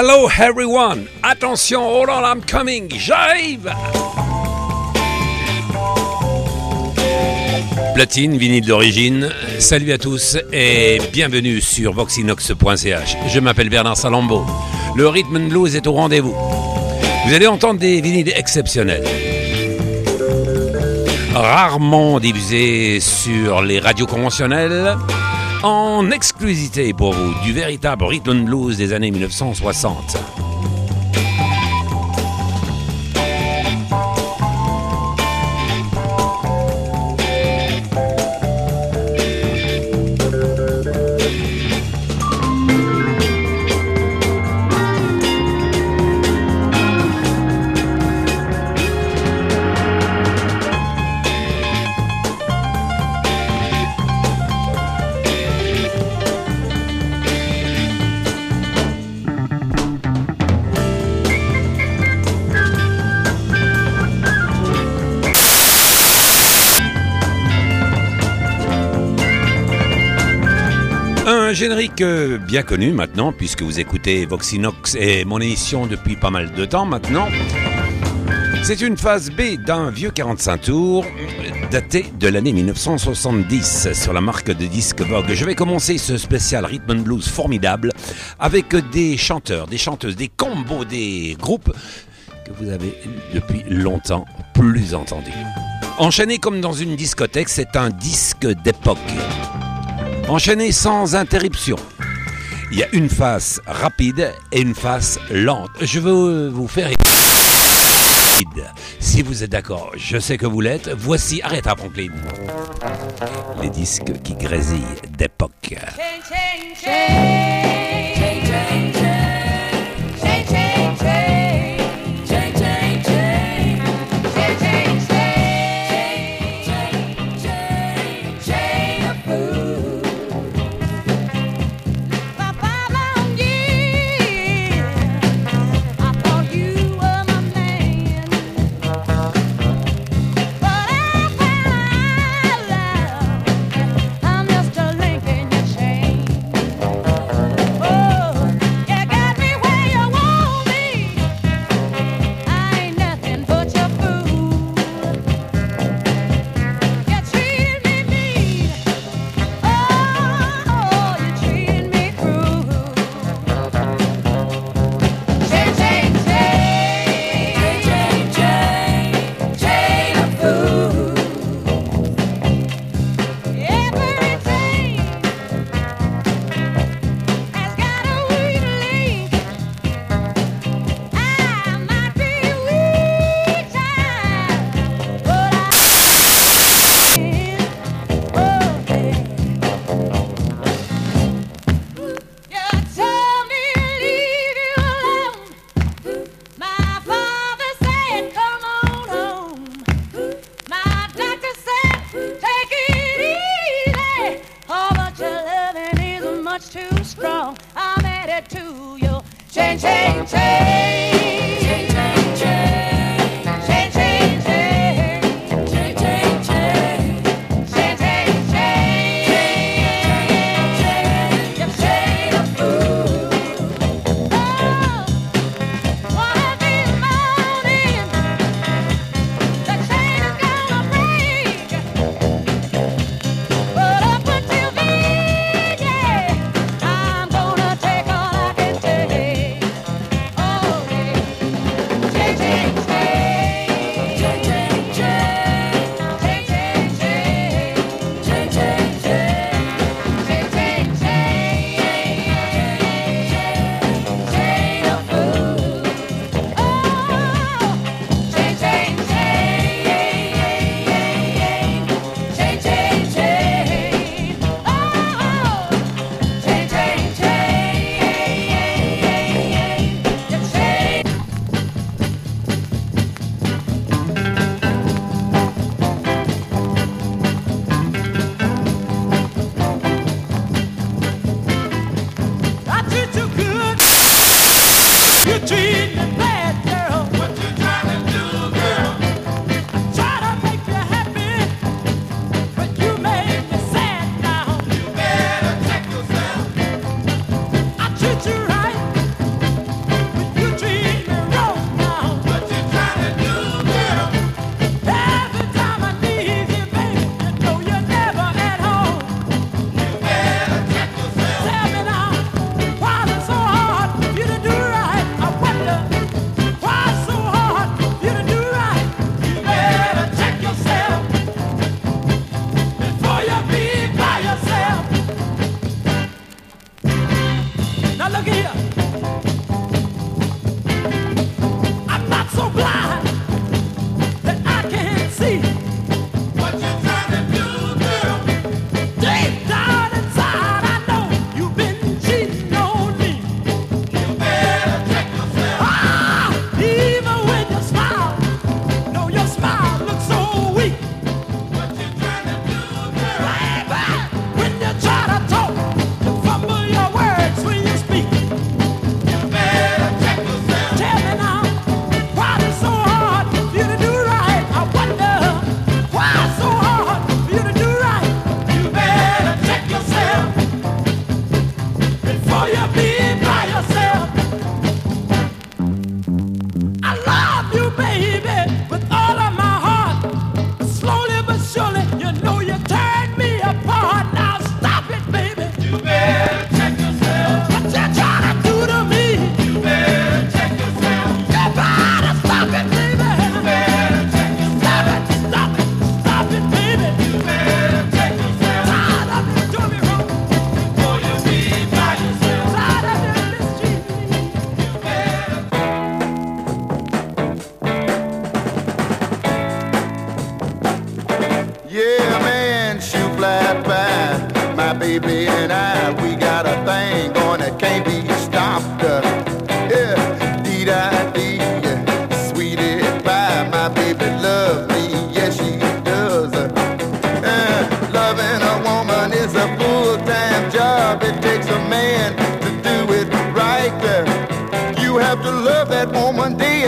Hello everyone! Attention, hold on, I'm coming! J'arrive! Platine, vinyle d'origine, salut à tous et bienvenue sur voxinox.ch. Je m'appelle Bernard Salambo. Le rhythm blues est au rendez-vous. Vous allez entendre des vinyles exceptionnels. Rarement diffusés sur les radios conventionnelles en exclusivité pour vous du véritable rhythm blues des années 1960. Bien connu maintenant, puisque vous écoutez Voxinox et mon émission depuis pas mal de temps maintenant. C'est une phase B d'un vieux 45 tours daté de l'année 1970 sur la marque de disque Vogue. Je vais commencer ce spécial rhythm and blues formidable avec des chanteurs, des chanteuses, des combos, des groupes que vous avez depuis longtemps plus entendus. Enchaîné comme dans une discothèque, c'est un disque d'époque enchaîné sans interruption. Il y a une face rapide et une face lente. Je veux vous faire si vous êtes d'accord, je sais que vous l'êtes. Voici Aretha Franklin. Les disques qui grésillent d'époque.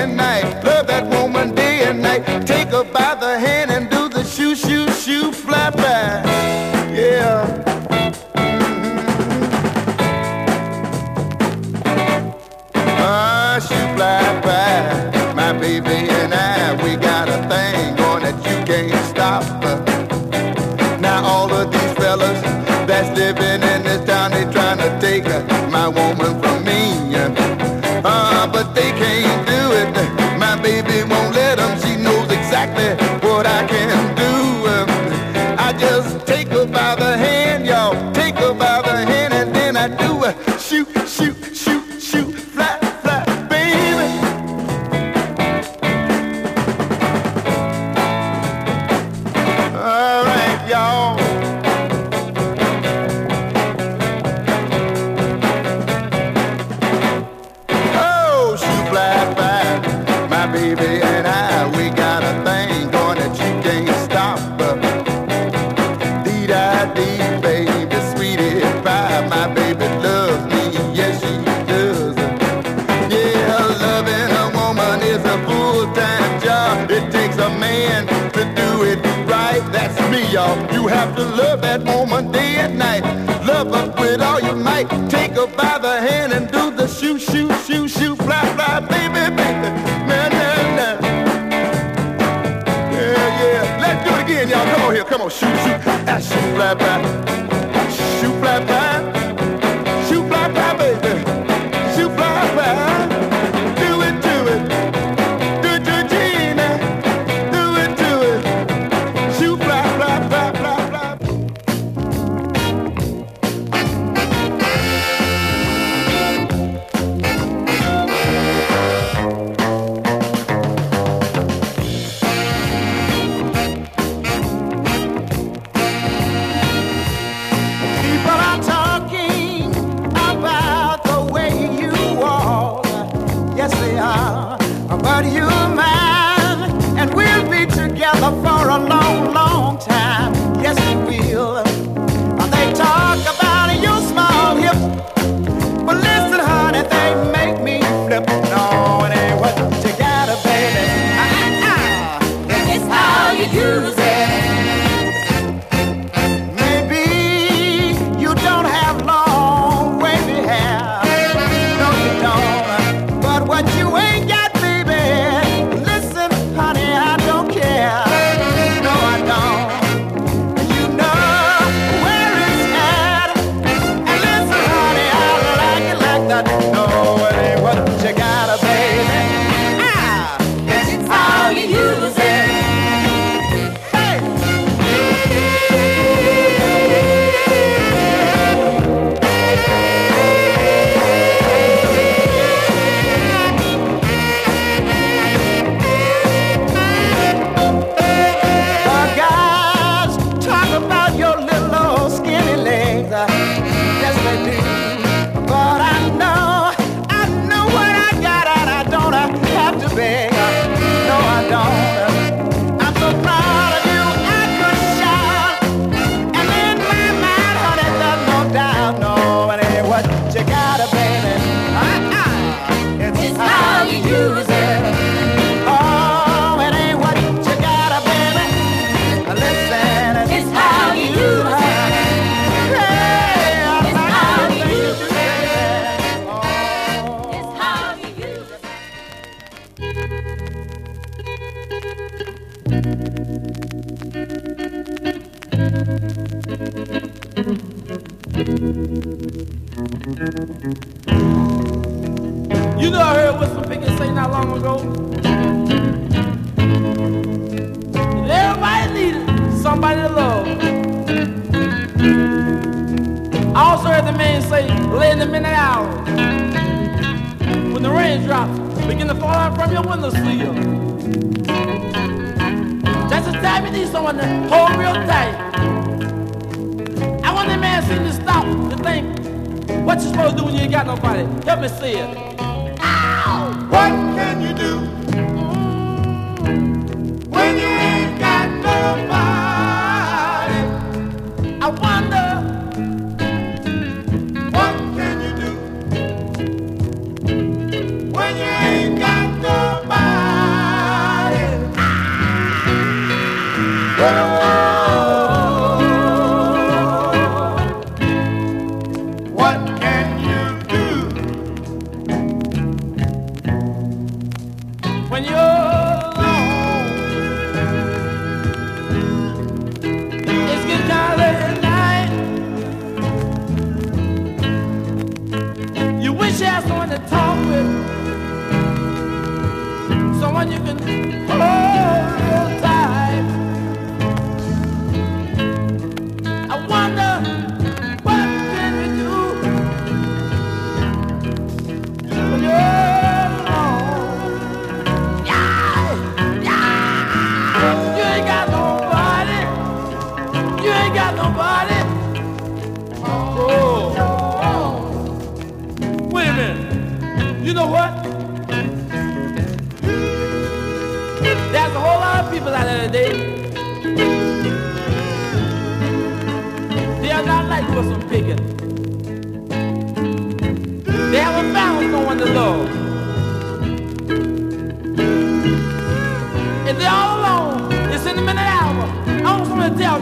and night. Love that woman day and night. Take a bite. to love that woman day and night. Love her with all your might. Take her by the hand and do the shoot, shoot, shoot, shoot, fly, fly, baby, baby. Na, na, na. Yeah, yeah. Let's do it again, y'all. Come on here, come on. Shoot, shoot, action, fly, fly. You know I heard Wilson Pickett say not long ago everybody needed somebody to love. I also heard the man say late in the midnight hour when the raindrops begin to fall out from your window sill." That's the time you need someone to hold real tight. I want the man to stop to think what you supposed to do when you ain't got nobody? Help me see it. Ow! What can you do when you ain't got nobody? When you're alone. It's getting kind of late at night. You wish you had someone to talk with, someone you can hold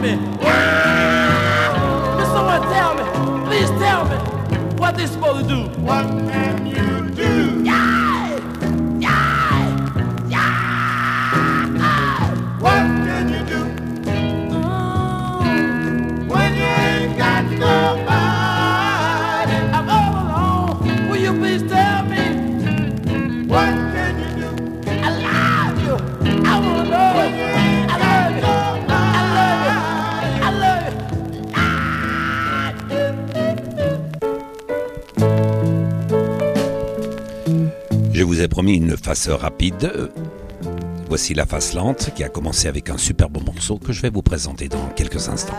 me. Can someone tell me? Please tell me what they supposed to do. What can you do? What promis une face rapide. Voici la face lente qui a commencé avec un super bon morceau que je vais vous présenter dans quelques instants.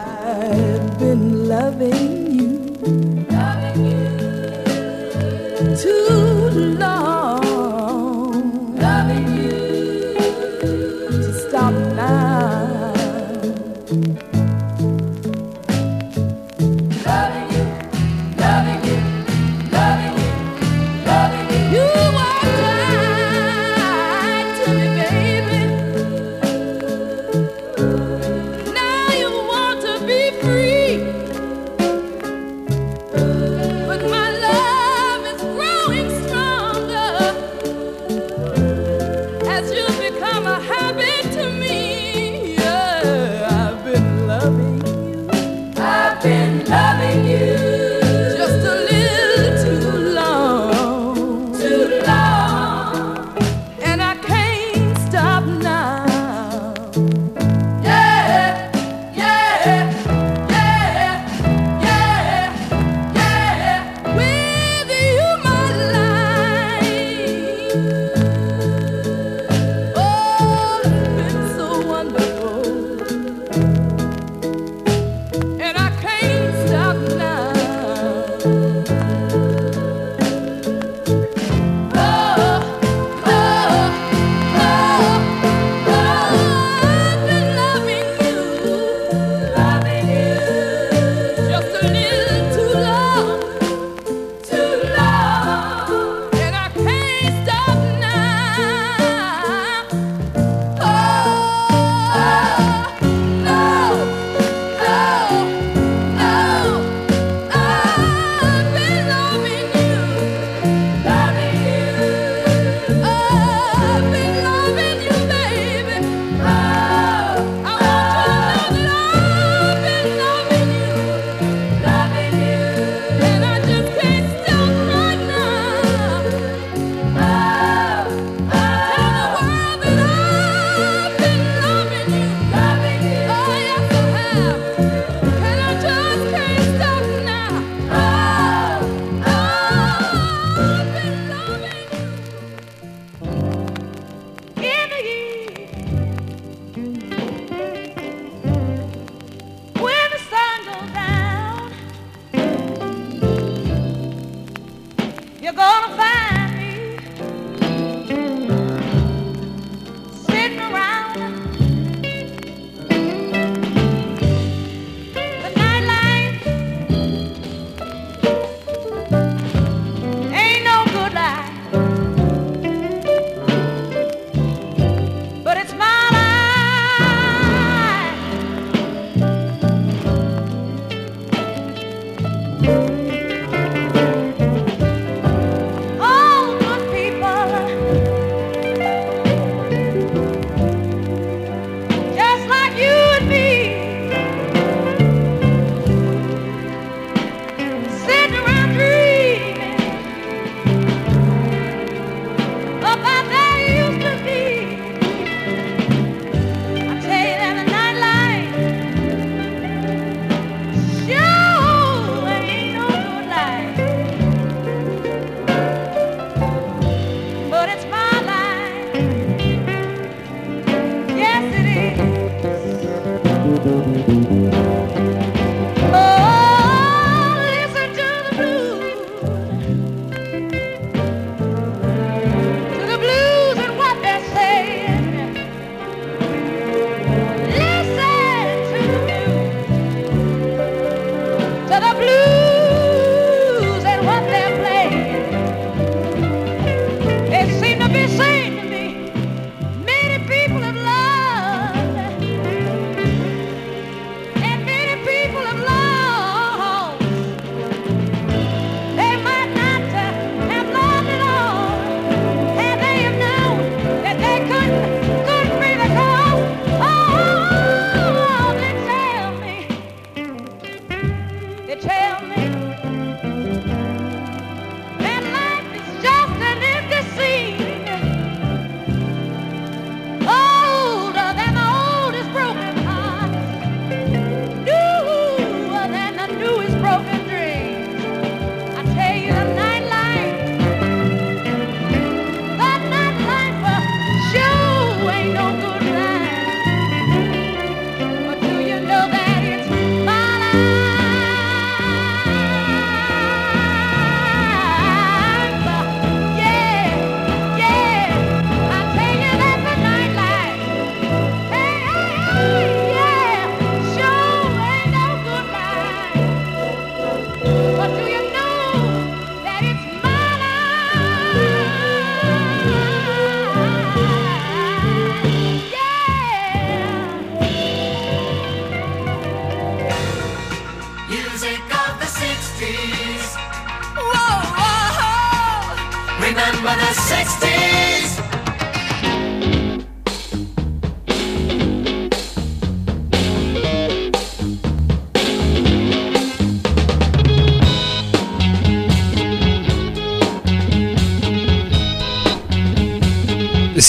for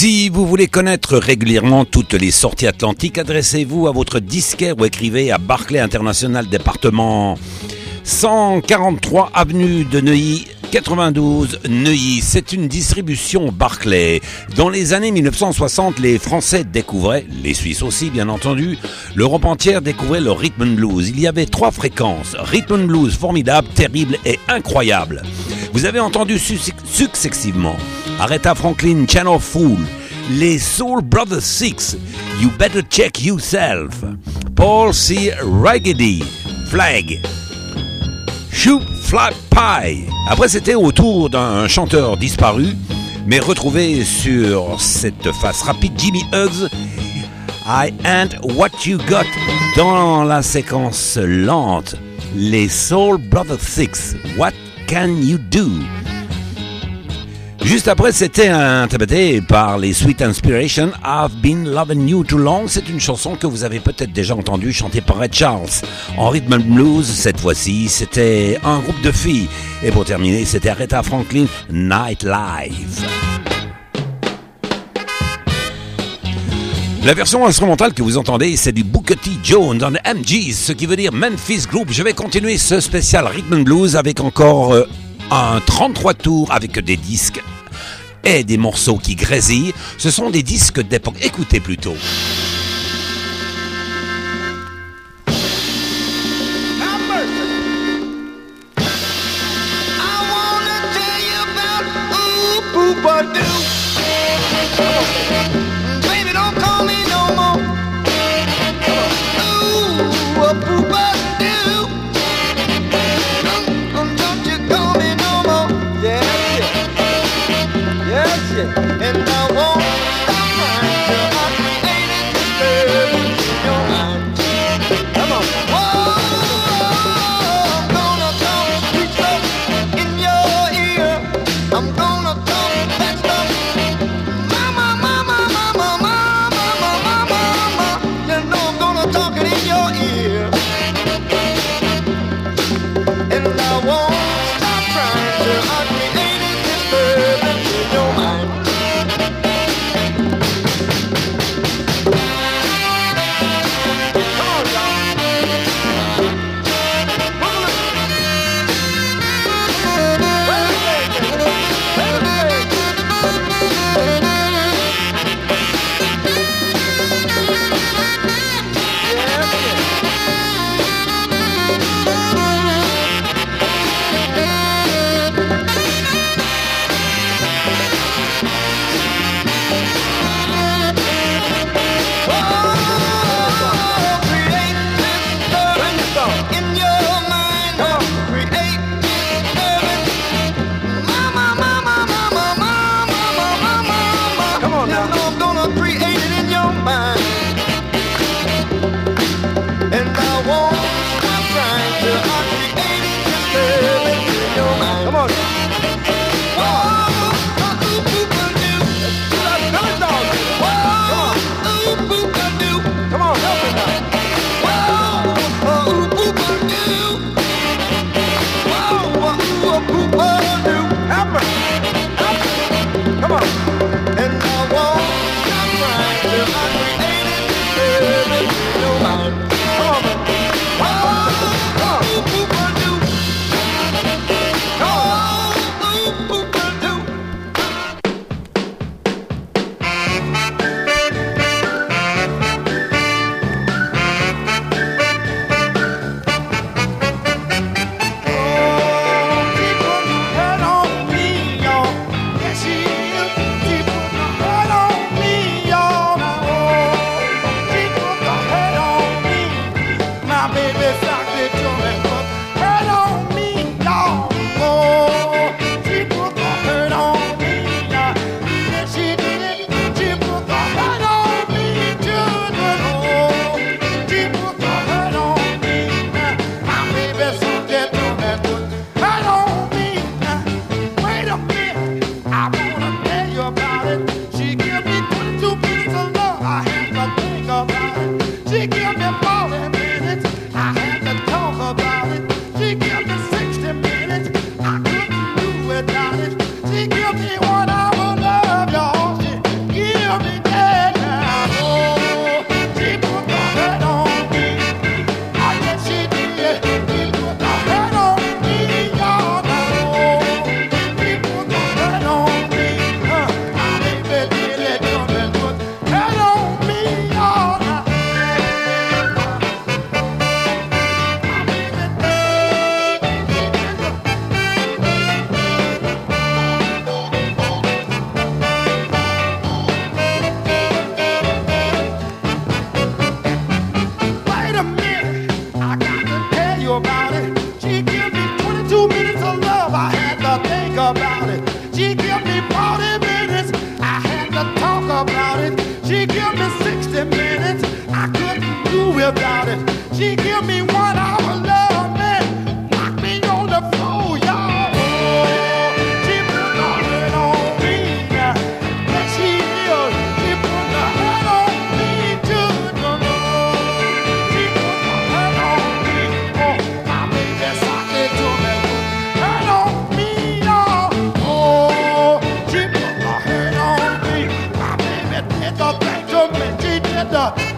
Si vous voulez connaître régulièrement toutes les sorties atlantiques, adressez-vous à votre disquaire ou écrivez à Barclay International département 143 avenue de Neuilly 92 Neuilly. C'est une distribution Barclay. Dans les années 1960, les Français découvraient, les Suisses aussi bien entendu, l'Europe entière découvrait le rhythm and blues. Il y avait trois fréquences, rhythm and blues formidable, terrible et incroyable. Vous avez entendu suc- successivement Aretha Franklin, Channel Fool, les Soul Brothers Six, You Better Check Yourself, Paul C. Raggedy, Flag, Shoot Flat Pie. Après, c'était au tour d'un chanteur disparu, mais retrouvé sur cette face rapide, Jimmy Hughes. I ain't what you got dans la séquence lente. Les Soul Brothers Six. What can you do? Juste après, c'était interprété par les Sweet Inspiration, I've Been Loving You Too Long. C'est une chanson que vous avez peut-être déjà entendue chantée par Red Charles. En rhythm and blues, cette fois-ci, c'était un groupe de filles. Et pour terminer, c'était Aretha Franklin, Night Live. La version instrumentale que vous entendez, c'est du Booker T. Jones dans MGs, ce qui veut dire Memphis Group. Je vais continuer ce spécial Rhythm and Blues avec encore euh, un 33 tours avec des disques et des morceaux qui grésillent. Ce sont des disques d'époque. Écoutez plutôt. And She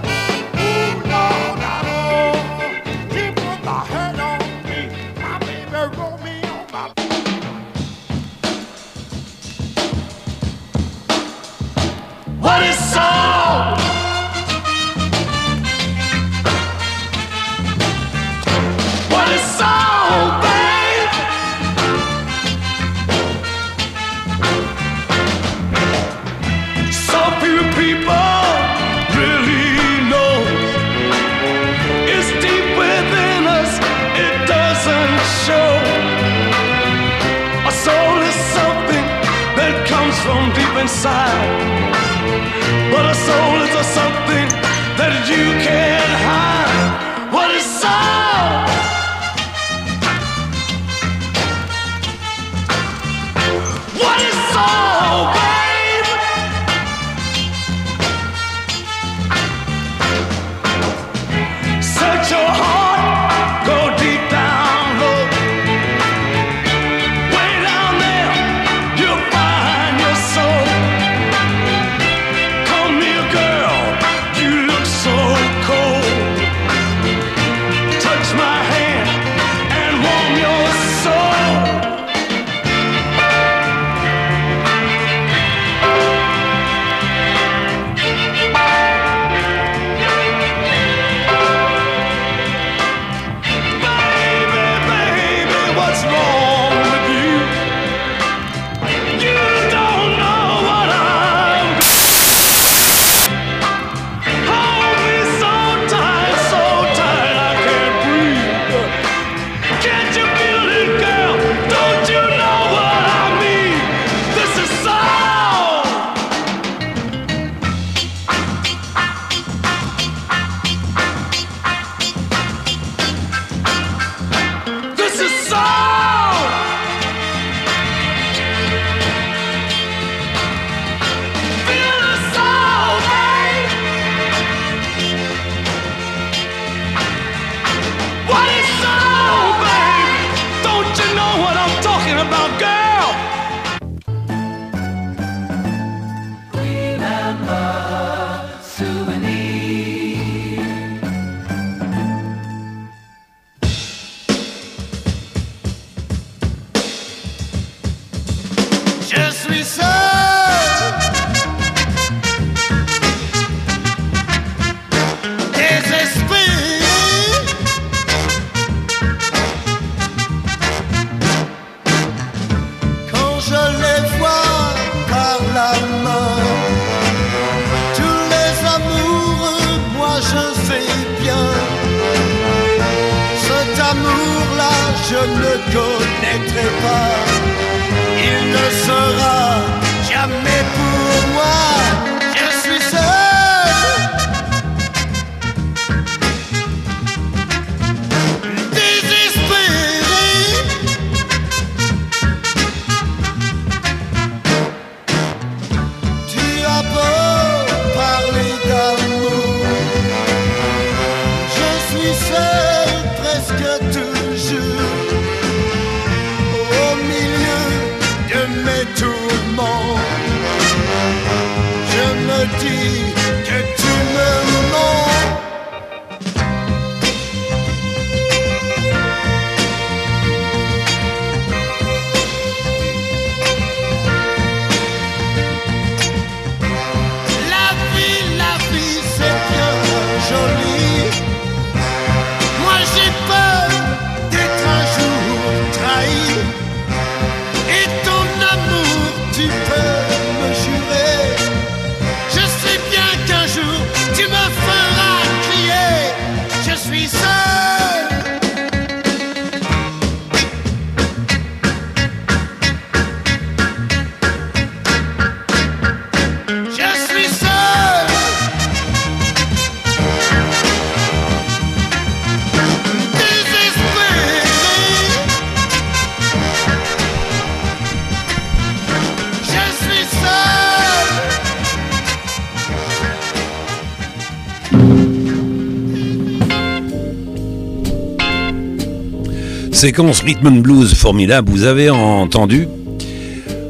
Séquence rhythm and blues formidable, vous avez entendu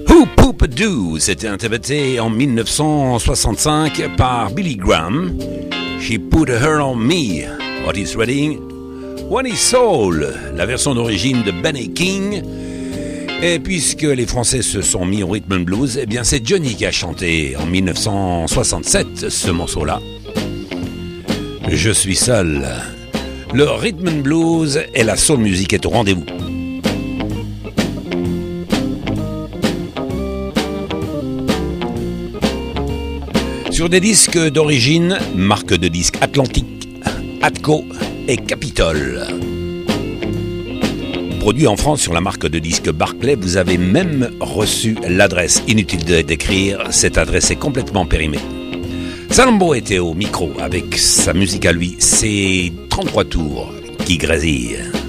Who Poop Do C'était interprété en 1965 par Billy Graham. She Put Her On Me. Otis Redding. One is Soul, la version d'origine de Benny King. Et puisque les Français se sont mis au rhythm and blues, eh bien c'est Johnny qui a chanté en 1967 ce morceau-là. Je suis seul. Le rhythm and blues et la soul music est au rendez-vous. Sur des disques d'origine, marque de disques Atlantique, Atco et Capitol. Produit en France sur la marque de disques Barclay, vous avez même reçu l'adresse. Inutile de d'écrire, cette adresse est complètement périmée. Salambo était au micro avec sa musique à lui, c'est 33 tours qui grésillent.